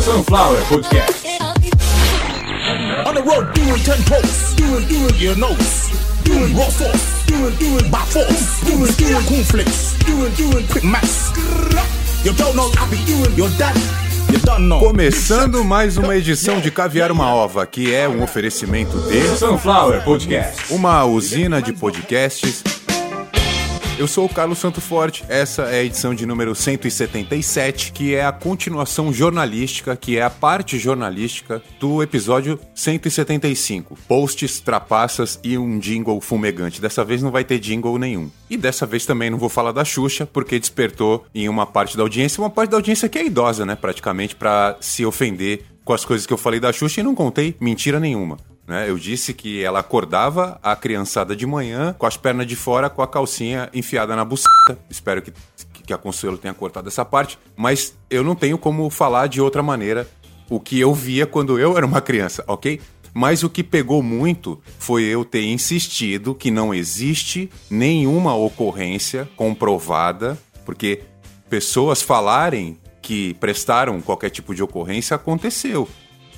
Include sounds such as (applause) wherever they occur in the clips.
Sunflower Podcast. On the road doing ten toes, doing doing your nose, doing raw sauce, doing doing by force, doing doing cornflakes, doing doing quick maths. You don't know I be doing your daddy. Começando mais uma edição de Caviar uma Ova, que é um oferecimento de Sunflower Podcast. uma usina de podcasts. Eu sou o Carlos Santo Forte, essa é a edição de número 177, que é a continuação jornalística, que é a parte jornalística do episódio 175. Posts, trapaças e um jingle fumegante. Dessa vez não vai ter jingle nenhum. E dessa vez também não vou falar da Xuxa, porque despertou em uma parte da audiência, uma parte da audiência que é idosa, né, praticamente, pra se ofender com as coisas que eu falei da Xuxa e não contei mentira nenhuma. Né? Eu disse que ela acordava a criançada de manhã com as pernas de fora, com a calcinha enfiada na buceta. Espero que, que a Consuelo tenha cortado essa parte. Mas eu não tenho como falar de outra maneira o que eu via quando eu era uma criança, ok? Mas o que pegou muito foi eu ter insistido que não existe nenhuma ocorrência comprovada, porque pessoas falarem que prestaram qualquer tipo de ocorrência aconteceu.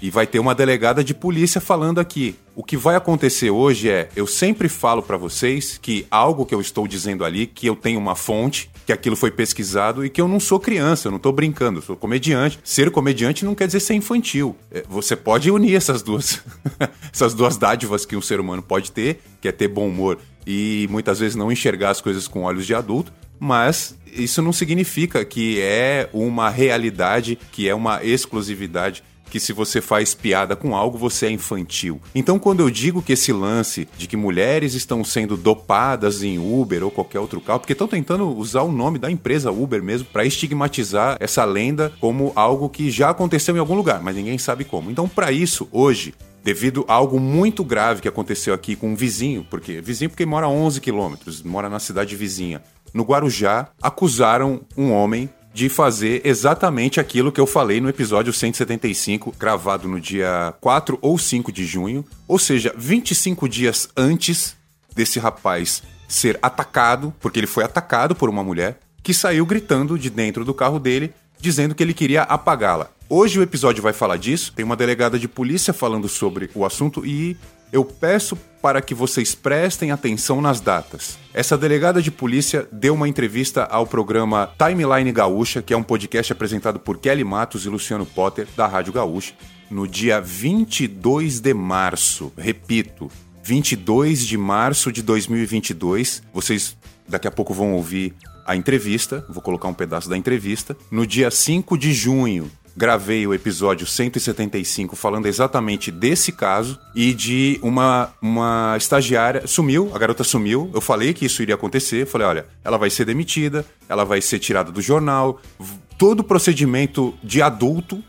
E vai ter uma delegada de polícia falando aqui. O que vai acontecer hoje é, eu sempre falo pra vocês que algo que eu estou dizendo ali, que eu tenho uma fonte, que aquilo foi pesquisado e que eu não sou criança, eu não tô brincando, eu sou comediante. Ser comediante não quer dizer ser infantil. É, Você pode unir essas duas, (laughs) essas duas dádivas que um ser humano pode ter, que é ter bom humor e muitas vezes não enxergar as coisas com olhos de adulto, mas isso não significa que é uma realidade, que é uma exclusividade que se você faz piada com algo, você é infantil. Então, quando eu digo que esse lance de que mulheres estão sendo dopadas em Uber ou qualquer outro carro, porque estão tentando usar o nome da empresa Uber mesmo para estigmatizar essa lenda como algo que já aconteceu em algum lugar, mas ninguém sabe como. Então, para isso, hoje, devido a algo muito grave que aconteceu aqui com um vizinho, porque vizinho porque mora a 11 quilômetros, mora na cidade vizinha, no Guarujá, acusaram um homem de fazer exatamente aquilo que eu falei no episódio 175, gravado no dia 4 ou 5 de junho, ou seja, 25 dias antes desse rapaz ser atacado, porque ele foi atacado por uma mulher que saiu gritando de dentro do carro dele, dizendo que ele queria apagá-la. Hoje o episódio vai falar disso, tem uma delegada de polícia falando sobre o assunto e eu peço para que vocês prestem atenção nas datas. Essa delegada de polícia deu uma entrevista ao programa Timeline Gaúcha, que é um podcast apresentado por Kelly Matos e Luciano Potter, da Rádio Gaúcha, no dia 22 de março. Repito, 22 de março de 2022. Vocês daqui a pouco vão ouvir a entrevista, vou colocar um pedaço da entrevista. No dia 5 de junho, gravei o episódio 175 falando exatamente desse caso e de uma, uma estagiária. Sumiu, a garota sumiu. Eu falei que isso iria acontecer. Falei, olha, ela vai ser demitida, ela vai ser tirada do jornal. Todo procedimento de adulto,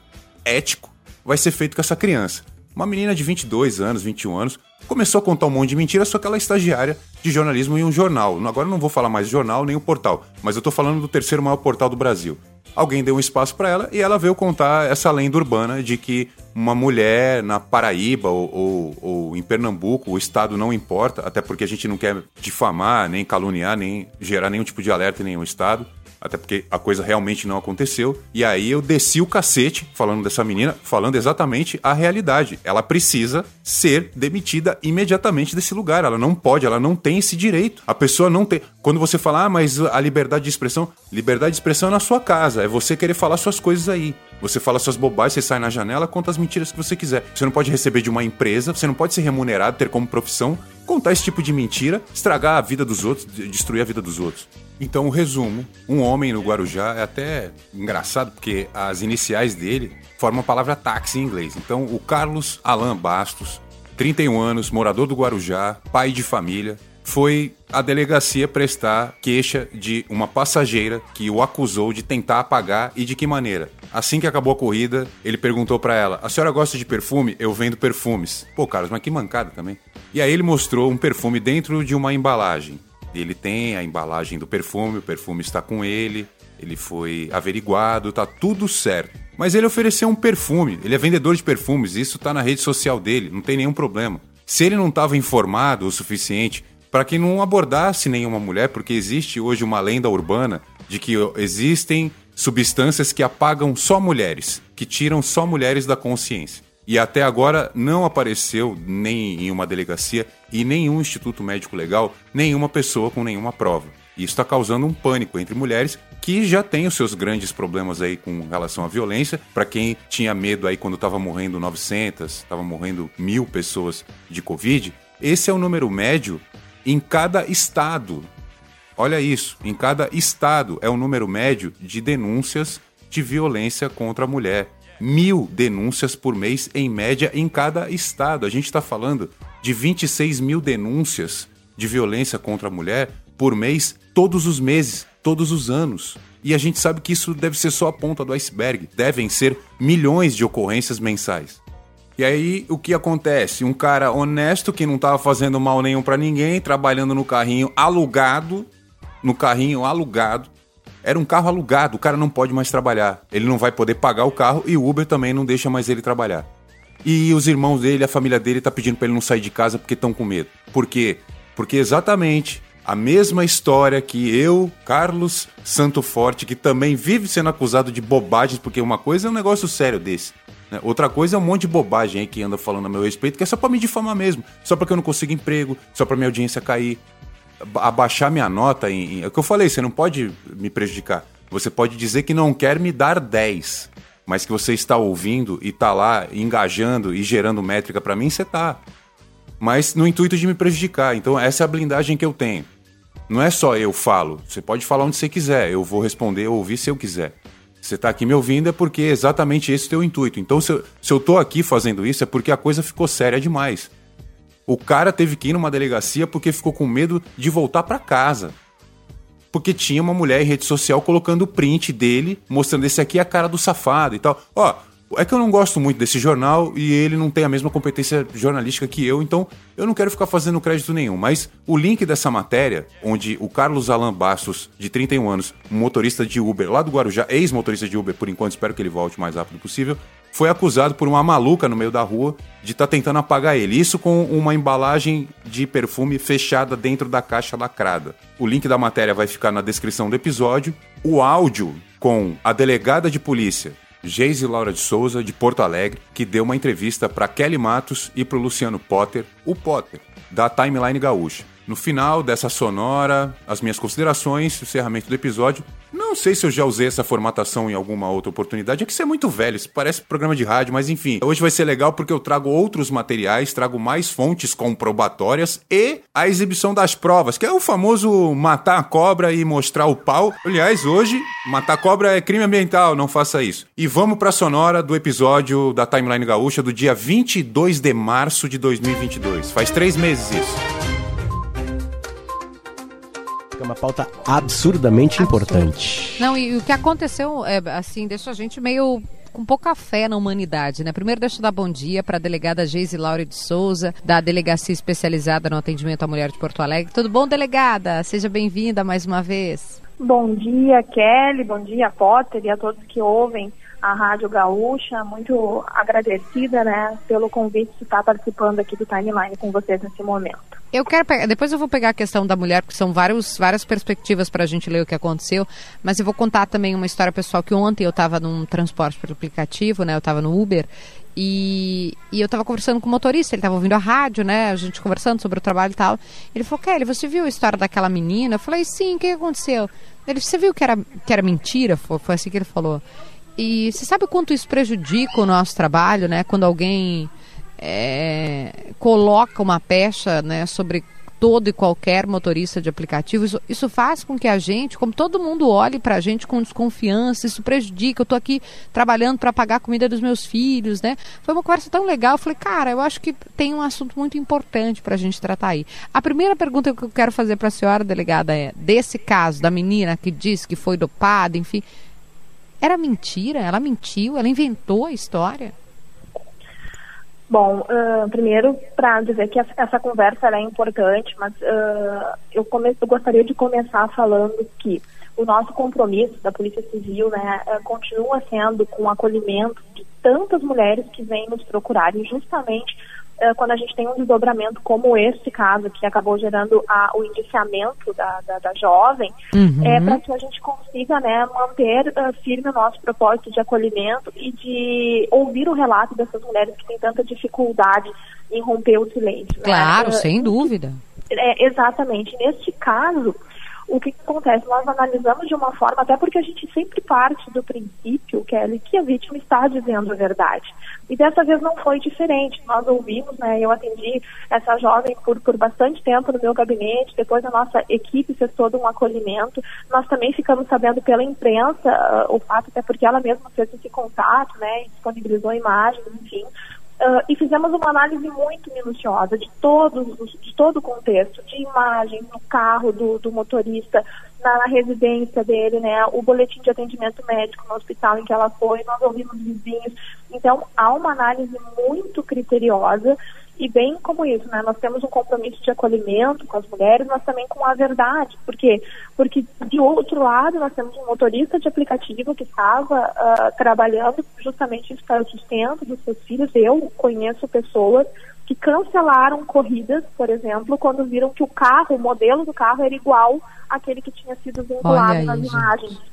ético, vai ser feito com essa criança. Uma menina de 22 anos, 21 anos, começou a contar um monte de mentiras, só que ela é estagiária de jornalismo em um jornal. Agora não vou falar mais jornal nem o portal, mas eu tô falando do terceiro maior portal do Brasil. Alguém deu um espaço para ela e ela veio contar essa lenda urbana de que uma mulher na Paraíba ou, ou- ou em Pernambuco, o estado não importa, até porque a gente não quer difamar, nem caluniar, nem gerar nenhum tipo de alerta em nenhum estado até porque a coisa realmente não aconteceu. E aí eu desci o cacete falando dessa menina, falando exatamente a realidade. Ela precisa ser demitida imediatamente desse lugar. Ela não pode, ela não tem esse direito. A pessoa não tem. Quando você fala, ah, mas a liberdade de expressão, liberdade de expressão é na sua casa, é você querer falar suas coisas aí. Você fala suas bobagens, você sai na janela, conta as mentiras que você quiser. Você não pode receber de uma empresa, você não pode ser remunerado, ter como profissão contar esse tipo de mentira, estragar a vida dos outros, de- destruir a vida dos outros. Então, o resumo: um homem no Guarujá é até engraçado porque as iniciais dele formam a palavra táxi em inglês. Então, o Carlos Alan Bastos, 31 anos, morador do Guarujá, pai de família, foi à delegacia prestar queixa de uma passageira que o acusou de tentar apagar e de que maneira. Assim que acabou a corrida, ele perguntou pra ela: "A senhora gosta de perfume? Eu vendo perfumes". Pô, Carlos, mas que mancada também. E aí ele mostrou um perfume dentro de uma embalagem. Ele tem a embalagem do perfume, o perfume está com ele, ele foi averiguado, tá tudo certo. Mas ele ofereceu um perfume, ele é vendedor de perfumes, isso tá na rede social dele, não tem nenhum problema. Se ele não estava informado o suficiente para que não abordasse nenhuma mulher, porque existe hoje uma lenda urbana de que existem substâncias que apagam só mulheres, que tiram só mulheres da consciência. E até agora não apareceu nem em uma delegacia e nenhum instituto médico legal nenhuma pessoa com nenhuma prova. Isso está causando um pânico entre mulheres que já têm os seus grandes problemas aí com relação à violência. Para quem tinha medo aí quando estava morrendo 900, estava morrendo mil pessoas de Covid, esse é o número médio em cada estado. Olha isso, em cada estado é o número médio de denúncias de violência contra a mulher. Mil denúncias por mês, em média, em cada estado. A gente está falando de 26 mil denúncias de violência contra a mulher por mês, todos os meses, todos os anos. E a gente sabe que isso deve ser só a ponta do iceberg. Devem ser milhões de ocorrências mensais. E aí, o que acontece? Um cara honesto que não estava fazendo mal nenhum para ninguém, trabalhando no carrinho alugado, no carrinho alugado. Era um carro alugado, o cara não pode mais trabalhar. Ele não vai poder pagar o carro e o Uber também não deixa mais ele trabalhar. E os irmãos dele, a família dele tá pedindo para ele não sair de casa porque estão com medo. Por quê? Porque exatamente a mesma história que eu, Carlos Santo Forte, que também vive sendo acusado de bobagens, porque uma coisa é um negócio sério desse. Né? Outra coisa é um monte de bobagem aí que anda falando a meu respeito, que é só pra me difamar mesmo. Só porque eu não consigo emprego, só pra minha audiência cair. Abaixar minha nota em. É o que eu falei, você não pode me prejudicar. Você pode dizer que não quer me dar 10, mas que você está ouvindo e tá lá engajando e gerando métrica para mim, você tá. Mas no intuito de me prejudicar. Então, essa é a blindagem que eu tenho. Não é só eu falo. Você pode falar onde você quiser. Eu vou responder ou ouvir se eu quiser. Você está aqui me ouvindo é porque é exatamente esse o teu intuito. Então, se eu, se eu tô aqui fazendo isso, é porque a coisa ficou séria demais. O cara teve que ir numa delegacia porque ficou com medo de voltar para casa. Porque tinha uma mulher em rede social colocando o print dele, mostrando esse aqui é a cara do safado e tal. Ó, é que eu não gosto muito desse jornal e ele não tem a mesma competência jornalística que eu, então eu não quero ficar fazendo crédito nenhum. Mas o link dessa matéria, onde o Carlos Alan Bastos, de 31 anos, motorista de Uber lá do Guarujá, ex-motorista de Uber por enquanto, espero que ele volte o mais rápido possível, foi acusado por uma maluca no meio da rua de estar tá tentando apagar ele. Isso com uma embalagem de perfume fechada dentro da caixa lacrada. O link da matéria vai ficar na descrição do episódio. O áudio com a delegada de polícia Geise Laura de Souza, de Porto Alegre, que deu uma entrevista para Kelly Matos e para o Luciano Potter, o Potter, da Timeline Gaúcha. No final dessa sonora, as minhas considerações, o encerramento do episódio. Não sei se eu já usei essa formatação em alguma outra oportunidade. É que isso é muito velho, isso parece programa de rádio, mas enfim. Hoje vai ser legal porque eu trago outros materiais, trago mais fontes comprobatórias e a exibição das provas, que é o famoso matar a cobra e mostrar o pau. Aliás, hoje, matar cobra é crime ambiental, não faça isso. E vamos pra sonora do episódio da Timeline Gaúcha do dia 22 de março de 2022. Faz três meses isso. É uma pauta absurdamente Absurdo. importante. Não, e o que aconteceu, é, assim, deixa a gente meio com pouca fé na humanidade, né? Primeiro, deixa eu dar bom dia para a delegada Geise Laura de Souza, da Delegacia Especializada no Atendimento à Mulher de Porto Alegre. Tudo bom, delegada? Seja bem-vinda mais uma vez. Bom dia, Kelly, bom dia, Potter, e a todos que ouvem a Rádio Gaúcha. Muito agradecida, né, pelo convite de estar participando aqui do Timeline com vocês nesse momento. Eu quero pegar, depois eu vou pegar a questão da mulher, porque são vários, várias perspectivas para a gente ler o que aconteceu, mas eu vou contar também uma história pessoal que ontem eu estava num transporte por aplicativo, né? Eu estava no Uber e, e eu estava conversando com o motorista, ele estava ouvindo a rádio, né? A gente conversando sobre o trabalho e tal. Ele falou, Kelly, você viu a história daquela menina? Eu falei, sim, o que aconteceu? Ele, você viu que era, que era mentira? Foi, foi assim que ele falou. E você sabe quanto isso prejudica o nosso trabalho, né? Quando alguém é, coloca uma pecha né, sobre todo e qualquer motorista de aplicativo. Isso, isso faz com que a gente, como todo mundo olhe para a gente com desconfiança, isso prejudica. Eu estou aqui trabalhando para pagar a comida dos meus filhos, né? Foi uma conversa tão legal. Eu falei, cara, eu acho que tem um assunto muito importante para a gente tratar aí. A primeira pergunta que eu quero fazer para a senhora, delegada, é: desse caso da menina que disse que foi dopada, enfim, era mentira? Ela mentiu? Ela inventou a história? Bom, uh, primeiro para dizer que essa, conversa é importante, mas uh, eu, come, eu gostaria de começar falando que o nosso compromisso da Polícia Civil né, uh, continua sendo com o acolhimento de tantas mulheres que vêm nos procurarem justamente quando a gente tem um desdobramento como este caso, que acabou gerando a, o indiciamento da, da, da jovem, Uhum. é para que a gente consiga né, manter uh, firme o nosso propósito de acolhimento e de ouvir o relato dessas mulheres que têm tanta dificuldade em romper o silêncio. né? Claro, Uh, sem dúvida. é, exatamente. Neste caso, o que, que acontece? Nós analisamos de uma forma, até porque a gente sempre parte do princípio, Kelly, que a vítima está dizendo a verdade. E dessa vez não foi diferente. Nós ouvimos, né? Eu atendi essa jovem por, por bastante tempo no meu gabinete, depois a nossa equipe fez todo um acolhimento. Nós também ficamos sabendo pela imprensa ah, o fato, até porque ela mesma fez esse contato, né? Disponibilizou imagens, enfim. Ah, e fizemos uma análise muito minuciosa de todos os- de todo o contexto, de imagens no carro do, do motorista, na, na residência dele, né, o boletim de atendimento médico no hospital em que ela foi, nós ouvimos vizinhos. Então, há uma análise muito criteriosa e bem como isso, né, nós temos um compromisso de acolhimento com as mulheres, mas também com a verdade. Por quê? Porque, de outro lado, nós temos um motorista de aplicativo que estava ah, trabalhando justamente isso para o sustento dos seus filhos. Eu conheço pessoas que cancelaram corridas, por exemplo, quando viram que o carro, o modelo do carro era igual àquele que tinha sido vinculado aí, nas gente. imagens.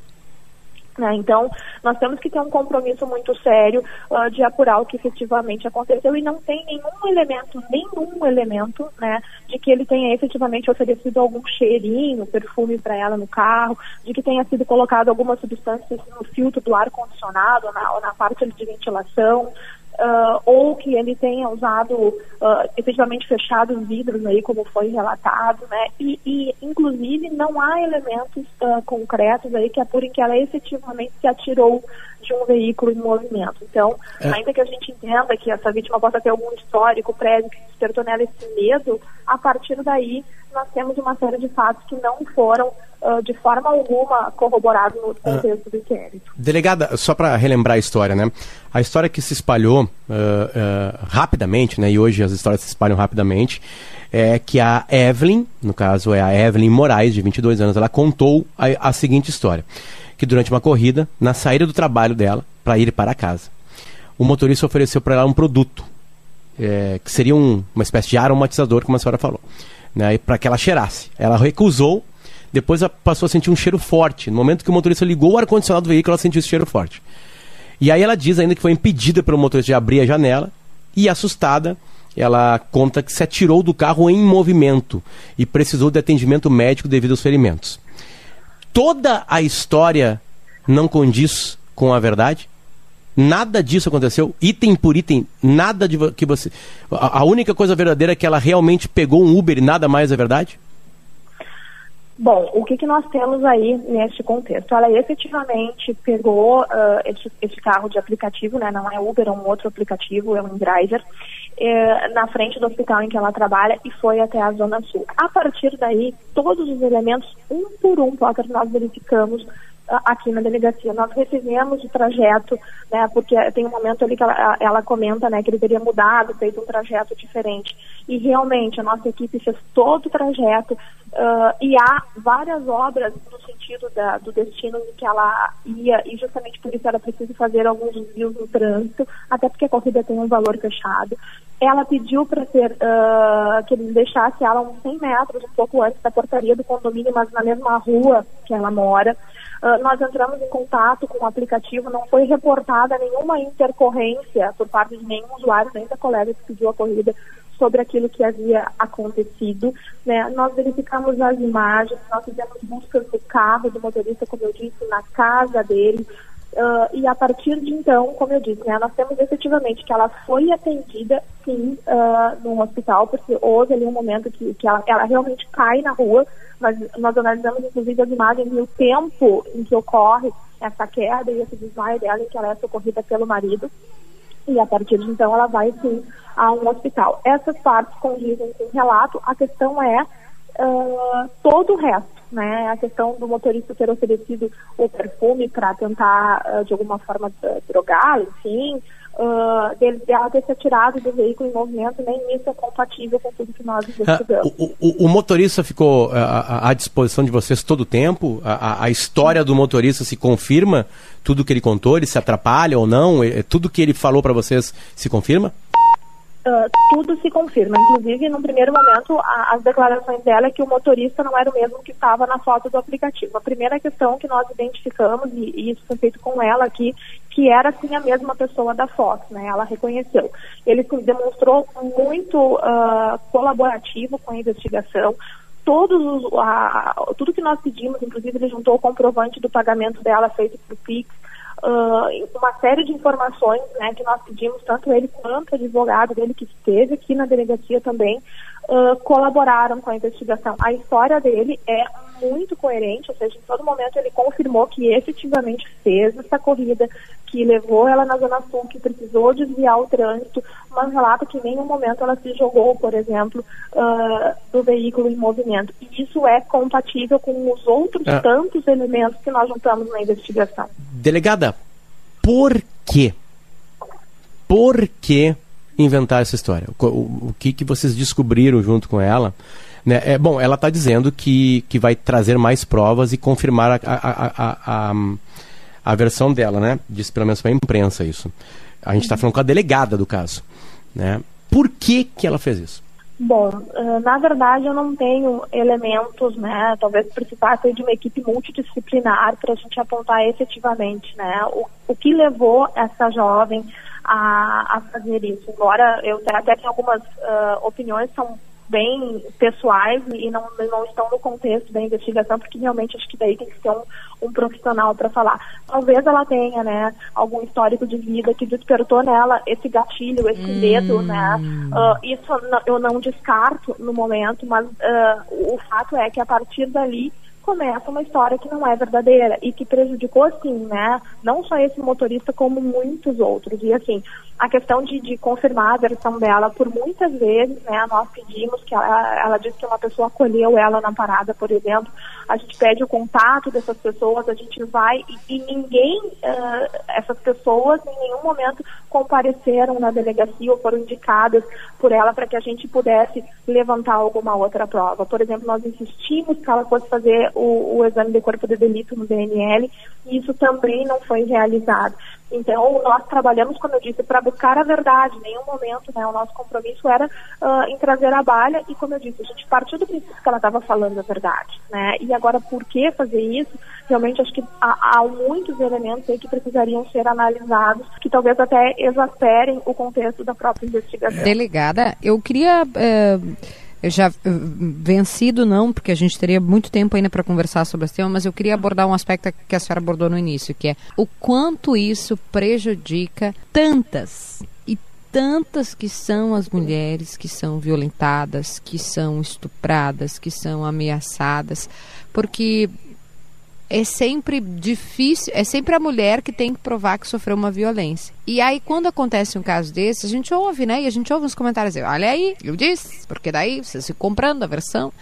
Né? Então, nós temos que ter um compromisso muito sério ah, de apurar o que efetivamente aconteceu e não tem nenhum elemento, nenhum elemento, né, de que ele tenha efetivamente oferecido algum cheirinho, perfume para ela no carro, de que tenha sido colocado alguma substância no filtro do ar condicionado, ou na, ou na parte de ventilação. Ah, ou que ele tenha usado ah, efetivamente fechado os vidros aí, como foi relatado, né? E, e, inclusive não há elementos ah, concretos aí que apurem que ela efetivamente se atirou de um veículo em movimento. Então, ainda que a gente entenda que essa vítima possa ter algum histórico prévio que despertou nela esse medo, a partir daí nós temos uma série de fatos que não foram ah, de forma alguma corroborados no contexto do inquérito. Delegada, só para relembrar a história, né? A história que se espalhou ah, ah, rapidamente, né? E hoje as histórias se espalham rapidamente, é que a Evelyn, no caso é a Evelyn Moraes, de 22 anos, ela contou a, a seguinte história: que durante uma corrida, na saída do trabalho dela, para ir para casa, o motorista ofereceu para ela um produto é, que seria um- uma espécie de aromatizador, como a senhora falou, né, para que ela cheirasse. Ela recusou, depois ela passou a sentir um cheiro forte. No momento que o motorista ligou o ar-condicionado do veículo, ela sentiu esse cheiro forte. E aí ela diz ainda que foi impedida pelo motorista de abrir a janela e, assustada, ela conta que se atirou do carro em movimento e precisou de atendimento médico devido aos ferimentos. Toda a história não condiz com a verdade? Nada disso aconteceu, item por item, nada de que você. A, a única coisa verdadeira é que ela realmente pegou um Uber e nada mais é verdade? Bom, o que, que nós temos aí neste contexto? Ela efetivamente pegou ah, esse, esse carro de aplicativo, né? Não é Uber, é um outro aplicativo, é um driver, eh, na frente do hospital em que ela trabalha e foi até a Zona Sul. A partir daí, todos os elementos, um por um, Potter, nós verificamos aqui na delegacia. Nós recebemos o trajeto, né, porque tem um momento ali que ela, ela comenta, né, que ele teria mudado, feito um trajeto diferente. E realmente a nossa equipe fez todo o trajeto ah, e há várias obras no sentido da- do destino em que ela ia e justamente por isso ela precisa fazer alguns desvios no trânsito, até porque a corrida tem um valor fechado. Ela pediu para ser ah, que eles deixassem ela uns 100 metros, um pouco antes da portaria do condomínio, mas na mesma rua que ela mora. Ah, nós entramos em contato com o aplicativo, não foi reportada nenhuma intercorrência por parte de nenhum usuário, nem da colega que pediu a corrida sobre aquilo que havia acontecido. Né? Nós verificamos as imagens, nós fizemos buscas do carro do motorista, como eu disse, na casa dele. Ah, e a partir de então, como eu disse, né, nós temos efetivamente que ela foi atendida, sim, ah, no hospital, porque houve ali um momento que, que ela, ela realmente cai na rua, mas nós analisamos inclusive as imagens e o tempo em que ocorre essa queda e esse desmaio dela, em que ela é socorrida pelo marido. E a partir de então ela vai sim a um hospital. Essas partes condizem com o relato, a questão é ah, todo o resto, né? A questão do motorista ter oferecido o perfume para tentar ah, de alguma forma ah, drogá-la, enfim, ah, dele, dela ter se atirado do veículo em movimento, nem isso é compatível com tudo que nós Ah, investigamos. o, o- o motorista ficou à, à disposição de vocês todo o tempo? A, a- a história do motorista se confirma? Tudo que ele contou, ele se atrapalha ou não? É- é tudo que ele falou para vocês se confirma? Uh, tudo se confirma. Inclusive, no primeiro momento, a, as declarações dela é que o motorista não era o mesmo que estava na foto do aplicativo. A primeira questão que nós identificamos, e, e, isso foi feito com ela aqui, que era sim a mesma pessoa da foto, né? Ela reconheceu. Ele se demonstrou muito uh, colaborativo com a investigação. Todos os, a, tudo que nós pedimos, inclusive ele juntou o comprovante do pagamento dela feito por Pix, uh, uma série de informações né, que nós pedimos, tanto ele quanto o advogado dele que esteve aqui na delegacia também, uh, colaboraram com a investigação. A história dele é muito coerente, ou seja, em todo momento ele confirmou que efetivamente fez essa corrida, que levou ela na Zona Sul, que precisou desviar o trânsito, mas relata que em nenhum momento ela se jogou, por exemplo, uh, do veículo em movimento. E isso é compatível com os outros é. tantos elementos que nós juntamos na investigação. Delegada, por quê? Por que inventar essa história? O, o, que, que vocês descobriram junto com ela? Né? É, bom, ela está dizendo que, que vai trazer mais provas e confirmar a, a, a, a, a versão dela, né? Disse pelo menos para a imprensa isso. A gente está falando com a delegada do caso. Né? Por que, que ela fez isso? Bom, na verdade eu não tenho elementos, né? Talvez precisasse de uma equipe multidisciplinar para a gente apontar efetivamente, né? O, o que levou essa jovem a, a fazer isso. Embora eu até tenha algumas uh, opiniões são bem pessoais e não, não estão no contexto da investigação, porque realmente acho que daí tem que ser um, um profissional para falar. Talvez ela tenha, né, algum histórico de vida que despertou nela esse gatilho, esse hum. medo, né? Uh, isso eu não descarto no momento, mas uh, o fato é que a partir dali começa uma história que não é verdadeira e que prejudicou, sim, né? Não só esse motorista, como muitos outros. E, assim, a questão de, de confirmar a versão dela, por muitas vezes, né? Nós pedimos que ela, ela disse que uma pessoa acolheu ela na parada, por exemplo. A gente pede o contato dessas pessoas, a gente vai e, e ninguém, uh, essas pessoas, em nenhum momento compareceram na delegacia ou foram indicadas por ela para que a gente pudesse levantar alguma outra prova. Por exemplo, nós insistimos que ela fosse fazer o, o exame de corpo de delito no DNL e isso também não foi realizado. Então, nós trabalhamos, como eu disse, para buscar a verdade. Em nenhum momento, né, o nosso compromisso era uh, em trazer a balha e, como eu disse, a gente partiu do princípio que ela estava falando a verdade. Né? E agora, por que fazer isso? Realmente, acho que há, há, muitos elementos aí que precisariam ser analisados, que talvez até exasperem o contexto da própria investigação. Delegada, eu queria... Uh já eh, vencido não, porque a gente teria muito tempo ainda para conversar sobre esse tema, mas eu queria abordar um aspecto que a senhora abordou no início, que é o quanto isso prejudica tantas e tantas que são as mulheres que são violentadas, que são estupradas, que são ameaçadas, porque é sempre difícil, é sempre a mulher que tem que provar que sofreu uma violência. E aí, quando acontece um caso desse, a gente ouve, né? E a gente ouve uns comentários, olha aí, eu disse, porque daí você se comprando a versão.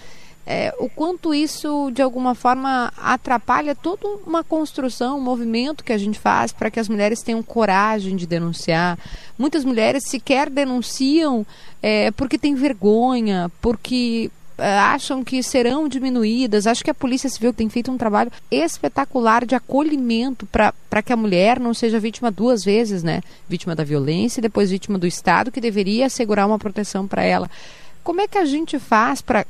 É, o quanto isso, de alguma forma, atrapalha toda uma construção, um movimento que a gente faz para que as mulheres tenham coragem de denunciar. Muitas mulheres sequer denunciam é, porque têm vergonha, porque acham que serão diminuídas. Acho que a Polícia Civil tem feito um trabalho espetacular de acolhimento para que a mulher não seja vítima duas vezes, né? Vítima da violência e depois vítima do Estado, que deveria assegurar uma proteção para ela. Como é que a gente faz para.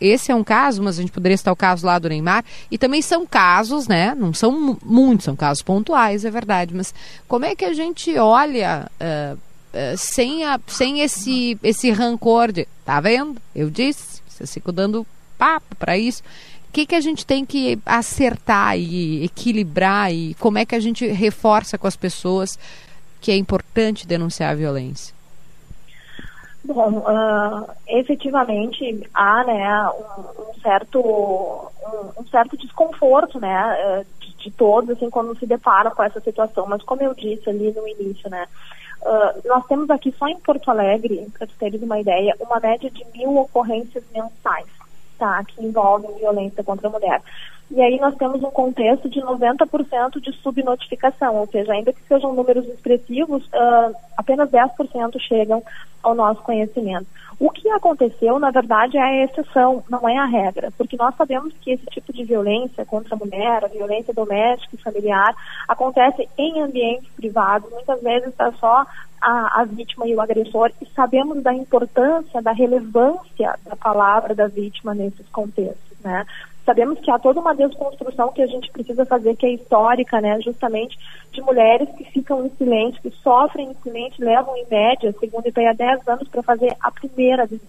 Esse é um caso, mas a gente poderia estar o caso lá do Neymar. E também são casos, né? Não são muitos, são casos pontuais, é verdade. Mas como é que a gente olha. Uh, uh, sem, a, sem esse, esse rancor de. Tá vendo? Eu disse vocês ficam dando papo para isso. O que, que a gente tem que acertar e equilibrar e como é que a gente reforça com as pessoas que é importante denunciar a violência? Bom, uh, efetivamente há né, um, um certo, um, um, certo desconforto né, de, de, todos assim, quando se deparam com essa situação, mas como eu disse ali no início, né, Uh, nós temos aqui só em Porto Alegre, para vocês terem uma ideia, uma média de mil ocorrências mensais, tá? Que envolvem violência contra a mulher. E aí nós temos um contexto de 90% de subnotificação, ou seja, ainda que sejam números expressivos, uh, apenas 10% chegam ao nosso conhecimento. O que aconteceu, na verdade, é a exceção, não é a regra, porque nós sabemos que esse tipo de violência contra a mulher, a violência doméstica e familiar, acontece em ambientes privados, muitas vezes está só a, a, vítima e o agressor, e sabemos da importância, da relevância da palavra da vítima nesses contextos, né? Sabemos que há toda uma desconstrução que a gente precisa fazer, que é histórica, né, justamente de mulheres que ficam em silêncio, que sofrem em silêncio, levam em média, segundo IPEA, 10 anos para fazer a primeira denúncia.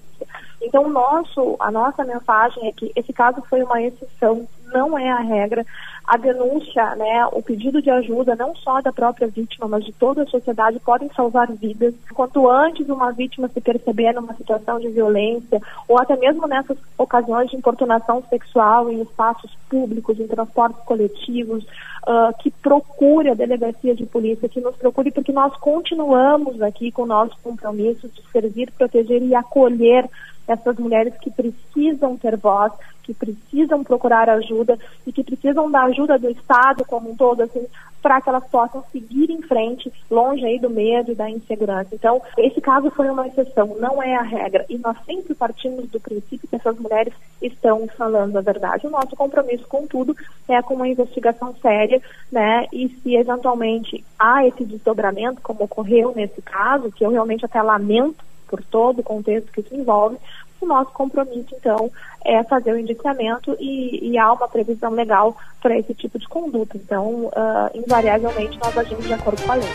Então, o nosso, a nossa mensagem é que esse caso foi uma exceção, não é a regra a denúncia, né, o pedido de ajuda, não só da própria vítima, mas de toda a sociedade, podem salvar vidas. Quanto antes uma vítima se perceber numa situação de violência, ou até mesmo nessas ocasiões de importunação sexual em espaços públicos, em transportes coletivos, uh, que procure a delegacia de polícia, que nos procure, porque nós continuamos aqui com o nosso compromisso de servir, proteger e acolher essas mulheres que precisam ter voz, que precisam procurar ajuda e que precisam da ajuda do Estado como um todo, assim, para que elas possam seguir em frente, longe aí do medo e da insegurança. Então, esse caso foi uma exceção, não é a regra. E nós sempre partimos do princípio que essas mulheres estão falando a verdade. O nosso compromisso, contudo, é com uma investigação séria, né? E se eventualmente há esse desdobramento, como ocorreu nesse caso, que eu realmente até lamento por todo o contexto que isso envolve, o nosso compromisso, então, é fazer o indiciamento e, e há uma previsão legal para esse tipo de conduta. Então, uh, invariavelmente, nós agimos de acordo com a lei.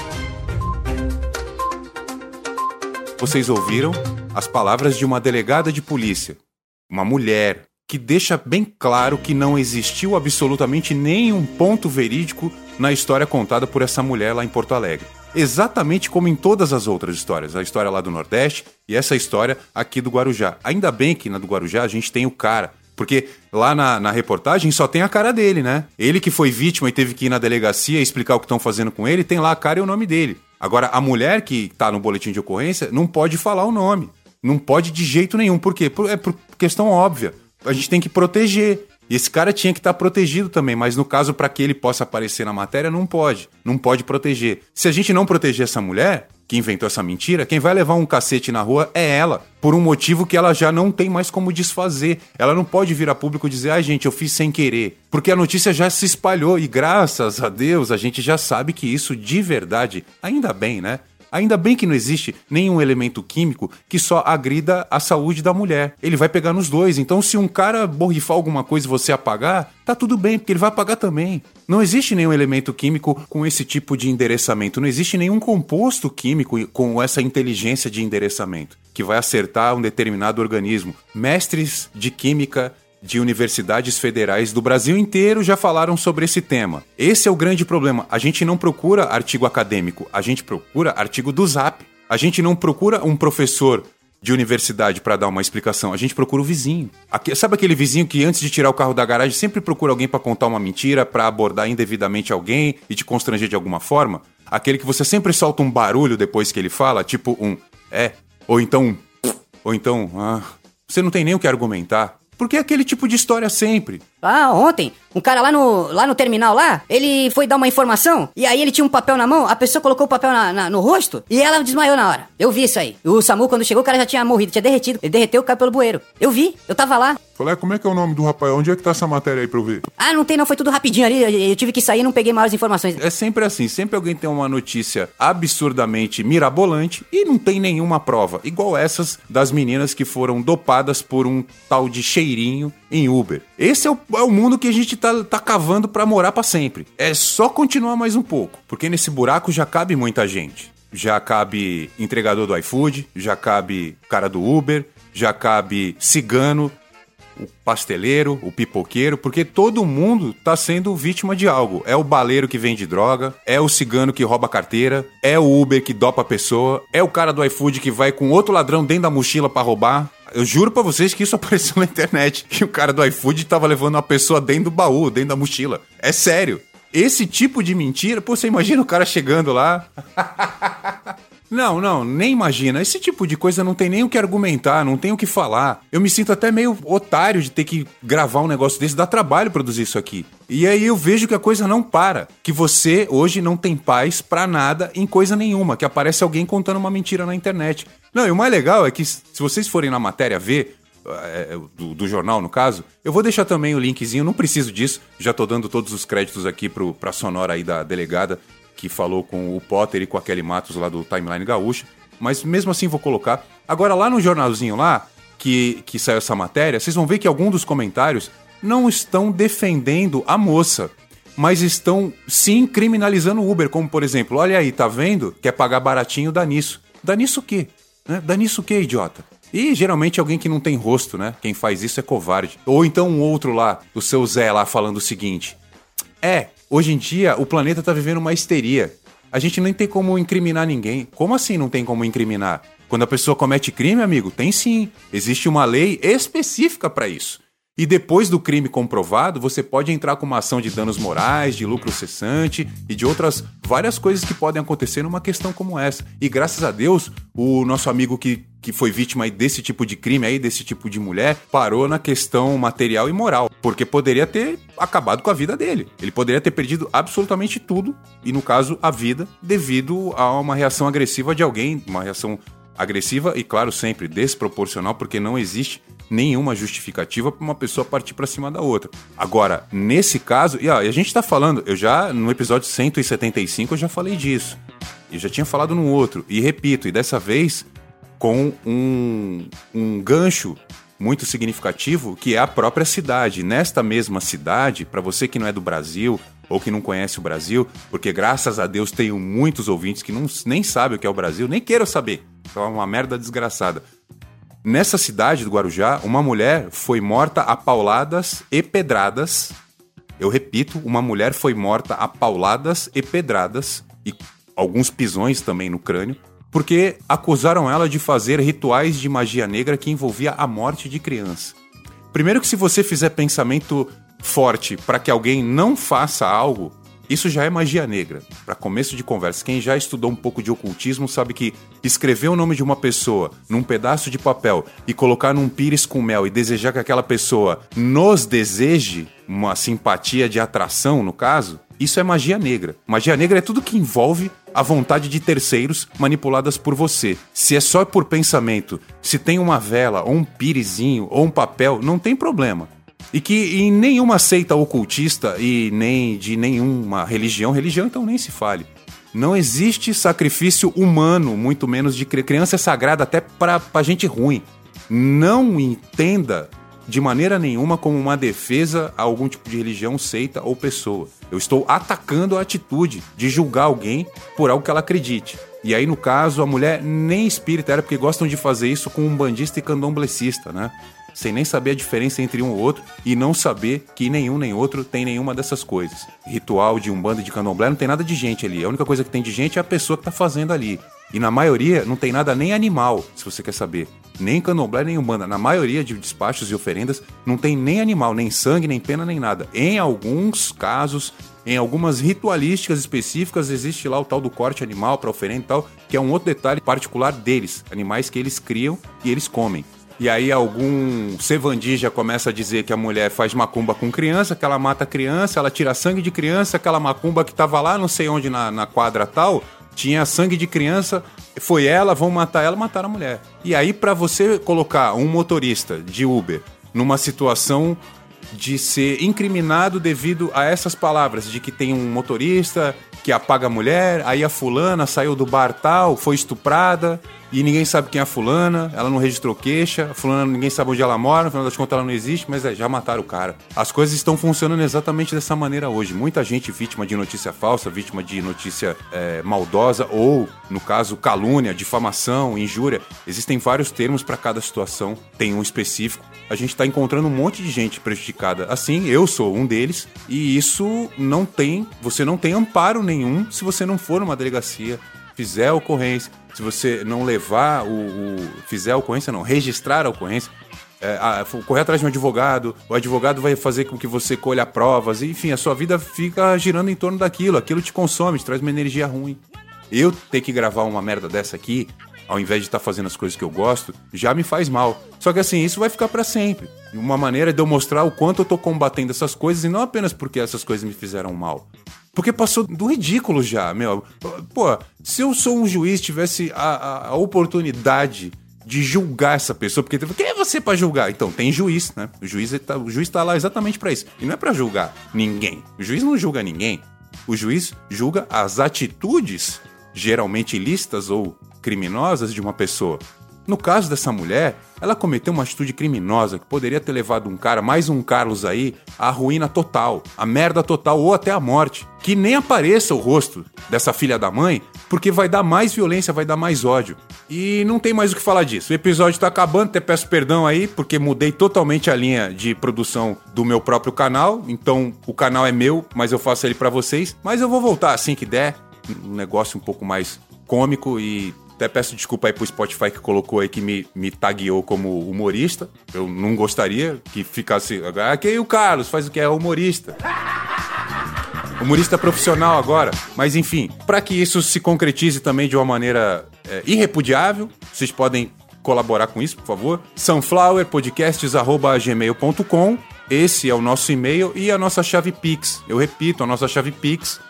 Vocês ouviram as palavras de uma delegada de polícia, uma mulher, que deixa bem claro que não existiu absolutamente nenhum ponto verídico na história contada por essa mulher lá em Porto Alegre exatamente como em todas as outras histórias. A história lá do Nordeste e essa história aqui do Guarujá. Ainda bem que na do Guarujá a gente tem o cara. Porque lá na, na reportagem só tem a cara dele, né? Ele que foi vítima e teve que ir na delegacia explicar o que estão fazendo com ele, tem lá a cara e o nome dele. Agora, a mulher que tá no boletim de ocorrência não pode falar o nome. Não pode de jeito nenhum. Por quê? Por, é por questão óbvia. A gente tem que proteger. E esse cara tinha que estar tá protegido também, mas no caso, para que ele possa aparecer na matéria, não pode. Não pode proteger. Se a gente não proteger essa mulher, que inventou essa mentira, quem vai levar um cacete na rua é ela, por um motivo que ela já não tem mais como desfazer. Ela não pode vir a público dizer, ai ah, gente, eu fiz sem querer. Porque a notícia já se espalhou e graças a Deus a gente já sabe que isso de verdade, ainda bem, né? Ainda bem que não existe nenhum elemento químico que só agrida a saúde da mulher. Ele vai pegar nos dois. Então, se um cara borrifar alguma coisa e você apagar, tá tudo bem, porque ele vai apagar também. Não existe nenhum elemento químico com esse tipo de endereçamento. Não existe nenhum composto químico com essa inteligência de endereçamento que vai acertar um determinado organismo. Mestres de química de universidades federais do Brasil inteiro já falaram sobre esse tema. Esse é o grande problema. A gente não procura artigo acadêmico, a gente procura artigo do Zap. A gente não procura um professor de universidade para dar uma explicação. A gente procura o vizinho. Aqui, sabe aquele vizinho que antes de tirar o carro da garagem sempre procura alguém para contar uma mentira, para abordar indevidamente alguém e te constranger de alguma forma? Aquele que você sempre solta um barulho depois que ele fala, tipo um é, ou então um ou então, ah, você não tem nem o que argumentar. Porque é aquele tipo de história sempre. Ah, ontem, um cara lá no, lá no terminal lá, ele foi dar uma informação, e aí ele tinha um papel na mão, a pessoa colocou o papel na, na, no rosto, e ela desmaiou na hora. Eu vi isso aí. O SAMU, quando chegou, o cara já tinha morrido, tinha derretido. Ele derreteu, caiu pelo bueiro. Eu vi, eu tava lá. Falei, como é que é o nome do rapaz? Onde é que tá essa matéria aí pra eu ver? Ah, não tem não, foi tudo rapidinho ali, eu, eu tive que sair e não peguei maiores informações. É sempre assim, sempre alguém tem uma notícia absurdamente mirabolante e não tem nenhuma prova. Igual essas das meninas que foram dopadas por um tal de cheirinho em Uber. Esse é o, é o mundo que a gente tá, tá cavando para morar para sempre. É só continuar mais um pouco, porque nesse buraco já cabe muita gente. Já cabe entregador do iFood, já cabe cara do Uber, já cabe cigano, o pasteleiro, o pipoqueiro, porque todo mundo tá sendo vítima de algo. É o baleiro que vende droga, é o cigano que rouba carteira, é o Uber que dopa a pessoa, é o cara do iFood que vai com outro ladrão dentro da mochila para roubar. Eu juro para vocês que isso (laughs) apareceu na internet. Que o cara do iFood tava levando uma pessoa dentro do baú, dentro da mochila. É sério. Esse tipo de mentira, pô, você imagina o cara chegando lá. (laughs) Não, não, nem imagina. Esse tipo de coisa não tem nem o que argumentar, não tem o que falar. Eu me sinto até meio otário de ter que gravar um negócio desse, dá trabalho produzir isso aqui. E aí eu vejo que a coisa não para. Que você hoje não tem paz pra nada em coisa nenhuma. Que aparece alguém contando uma mentira na internet. Não, e o mais legal é que se vocês forem na matéria ver, é, do, do, jornal, no caso. Eu vou deixar também o linkzinho, não preciso disso. Já tô dando todos os créditos aqui pro, pra sonora aí da delegada que falou com o Potter e com a Kelly Matos lá do Timeline Gaúcha. Mas mesmo assim vou colocar. Agora, lá no jornalzinho lá, que, que saiu essa matéria, vocês vão ver que alguns dos comentários não estão defendendo a moça, mas estão sim criminalizando o Uber, como por exemplo, olha aí, tá vendo? Quer pagar baratinho, dá nisso. Dá nisso o quê? Né? Dá nisso o quê, idiota? E geralmente alguém que não tem rosto, né? Quem faz isso é covarde. Ou então um outro lá, o seu Zé lá falando o seguinte: É, Hoje em dia, o planeta está vivendo uma histeria. A gente nem tem como incriminar ninguém. Como assim não tem como incriminar? Quando a pessoa comete crime, amigo, tem sim. Existe uma lei específica para isso. E depois do crime comprovado, você pode entrar com uma ação de danos morais, de lucro cessante e de outras várias coisas que podem acontecer numa questão como essa. E graças a Deus, o nosso amigo que que foi vítima desse tipo de crime aí, desse tipo de mulher, parou na questão material e moral, porque poderia ter acabado com a vida dele. Ele poderia ter perdido absolutamente tudo, e no caso, a vida, devido a uma reação agressiva de alguém, uma reação agressiva e, claro, sempre desproporcional, porque não existe nenhuma justificativa para uma pessoa partir para cima da outra. Agora, nesse caso, e ó, a gente está falando, eu já no episódio 175 eu já falei disso. Eu já tinha falado no outro, e repito, e dessa vez com um, um gancho muito significativo que é a própria cidade. Nesta mesma cidade, para você que não é do Brasil ou que não conhece o Brasil, porque graças a Deus tenho muitos ouvintes que não, nem sabem o que é o Brasil, nem queiram saber. É uma merda desgraçada. Nessa cidade do Guarujá, uma mulher foi morta a pauladas e pedradas. Eu repito, uma mulher foi morta a pauladas e pedradas e alguns pisões também no crânio porque acusaram ela de fazer rituais de magia negra que envolvia a morte de criança. Primeiro que se você fizer pensamento forte para que alguém não faça algo, isso já é magia negra. Para começo de conversa, quem já estudou um pouco de ocultismo sabe que escrever o nome de uma pessoa num pedaço de papel e colocar num pires com mel e desejar que aquela pessoa nos deseje uma simpatia de atração, no caso, isso é magia negra. Magia negra é tudo que envolve a vontade de terceiros manipuladas por você. Se é só por pensamento, se tem uma vela, ou um pirizinho, ou um papel, não tem problema. E que em nenhuma seita ocultista e nem de nenhuma religião, religião então nem se fale. Não existe sacrifício humano, muito menos de criança é sagrada até para gente ruim. Não entenda de maneira nenhuma como uma defesa a algum tipo de religião, seita ou pessoa. Eu estou atacando a atitude de julgar alguém por algo que ela acredite. E aí, no caso, a mulher nem espírita era porque gostam de fazer isso com um bandista e candomblessista, né? Sem nem saber a diferença entre um ou outro e não saber que nenhum nem outro tem nenhuma dessas coisas. Ritual de um bando de candomblé não tem nada de gente ali. A única coisa que tem de gente é a pessoa que está fazendo ali. E na maioria não tem nada nem animal, se você quer saber. Nem candomblé, nem umbanda. Na maioria de despachos e oferendas não tem nem animal, nem sangue, nem pena, nem nada. Em alguns casos, em algumas ritualísticas específicas, existe lá o tal do corte animal para oferenda e tal, que é um outro detalhe particular deles. Animais que eles criam e eles comem. E aí algum sevandija começa a dizer que a mulher faz macumba com criança, que ela mata criança, ela tira sangue de criança, aquela macumba que tava lá não sei onde na, na quadra tal, tinha sangue de criança, foi ela, vão matar ela, mataram a mulher. E aí para você colocar um motorista de Uber numa situação de ser incriminado devido a essas palavras, de que tem um motorista que apaga a mulher, aí a fulana saiu do bar tal, foi estuprada, e ninguém sabe quem é a fulana, ela não registrou queixa, a fulana ninguém sabe onde ela mora, no final das contas ela não existe, mas é, já mataram o cara. As coisas estão funcionando exatamente dessa maneira hoje. Muita gente vítima de notícia falsa, vítima de notícia é, maldosa ou, no caso, calúnia, difamação, injúria. Existem vários termos para cada situação, tem um específico. A gente está encontrando um monte de gente prejudicada. Assim, eu sou um deles, e isso não tem, você não tem amparo nenhum se você não for numa delegacia, fizer a ocorrência se você não levar o, o fizer a ocorrência, não, registrar a ocorrência, é, a, correr atrás de um advogado, o advogado vai fazer com que você colha provas, enfim, a sua vida fica girando em torno daquilo, aquilo te consome, te traz uma energia ruim. Eu ter que gravar uma merda dessa aqui, ao invés de estar fazendo as coisas que eu gosto, já me faz mal. Só que assim, isso vai ficar para sempre. Uma maneira de eu mostrar o quanto eu tô combatendo essas coisas e não apenas porque essas coisas me fizeram mal. Porque passou do ridículo já, meu. Pô, se eu sou um juiz, tivesse a, a, a oportunidade de julgar essa pessoa, porque quem é você para julgar? Então, tem juiz, né? O juiz tá, o juiz tá lá exatamente para isso. E não é para julgar ninguém. O juiz não julga ninguém. O juiz julga as atitudes, geralmente ilícitas ou criminosas, de uma pessoa. No caso dessa mulher, ela cometeu uma atitude criminosa que poderia ter levado um cara, mais um Carlos aí, à ruína total, à merda total ou até à morte. Que nem apareça o rosto dessa filha da mãe, porque vai dar mais violência, vai dar mais ódio. E não tem mais o que falar disso. O episódio tá acabando, até peço perdão aí, porque mudei totalmente a linha de produção do meu próprio canal. Então o canal é meu, mas eu faço ele para vocês. Mas eu vou voltar assim que der. Um negócio um pouco mais cômico e até peço desculpa aí pro Spotify que colocou aí que me, me tagueou como humorista. Eu não gostaria que ficasse. Aqui ah, o Carlos faz o que é humorista. (laughs) Humorista profissional agora. Mas enfim, para que isso se concretize também de uma maneira é, irrepudiável, vocês podem colaborar com isso, por favor. sunflowerpodcasts.gmail.com Esse é o nosso e-mail e a nossa chave Pix. Eu repito, a nossa chave Pix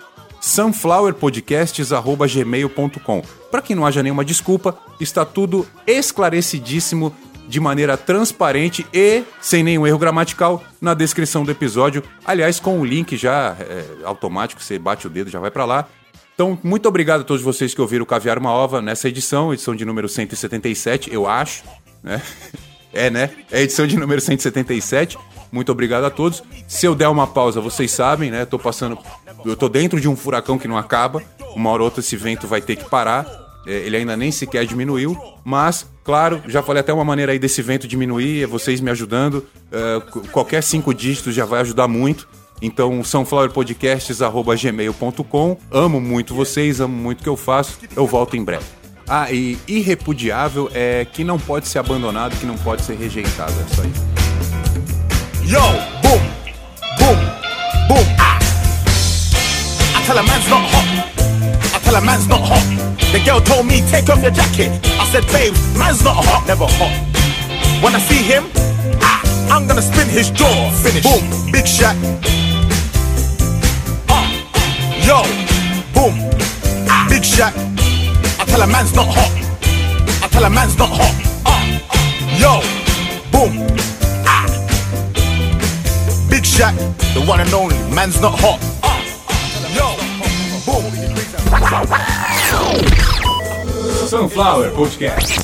sunflowerpodcasts.gmail.com. Para que não haja nenhuma desculpa, está tudo esclarecidíssimo de maneira transparente e sem nenhum erro gramatical na descrição do episódio. Aliás, com o link já é, automático, você bate o dedo, já vai para lá. Então, muito obrigado a todos vocês que ouviram o Caviar Uma Ova nessa edição, edição de número 177, eu acho, né? (laughs) É, né? É edição de número 177. Muito obrigado a todos. Se eu der uma pausa, vocês sabem, né? Tô passando. Eu tô dentro de um furacão que não acaba. Uma hora ou outra esse vento vai ter que parar. É, ele ainda nem sequer diminuiu. Mas, claro, já falei até uma maneira aí desse vento diminuir, é vocês me ajudando. É, qualquer cinco dígitos já vai ajudar muito. Então, sunflowerpodcasts.gmail.com. Amo muito vocês, amo muito o que eu faço. Eu volto em breve. Ah, e irrepudiável é que não pode ser abandonado, que não pode ser rejeitado. É só isso. Yo, boom, boom, boom. Ah. I tell a man's not hot. I tell a man's not hot. The girl told me, take off your jacket. I said, babe, man's not hot, never hot. When I see him, ah, I'm gonna spin his jaw. Finish. Boom, big shot. Uh, yo, boom, ah, big shot. I tell a man's not hot. I tell a man's not hot. Uh, yo, Shaq, the one and only, man's not hot. Sunflower Podcast.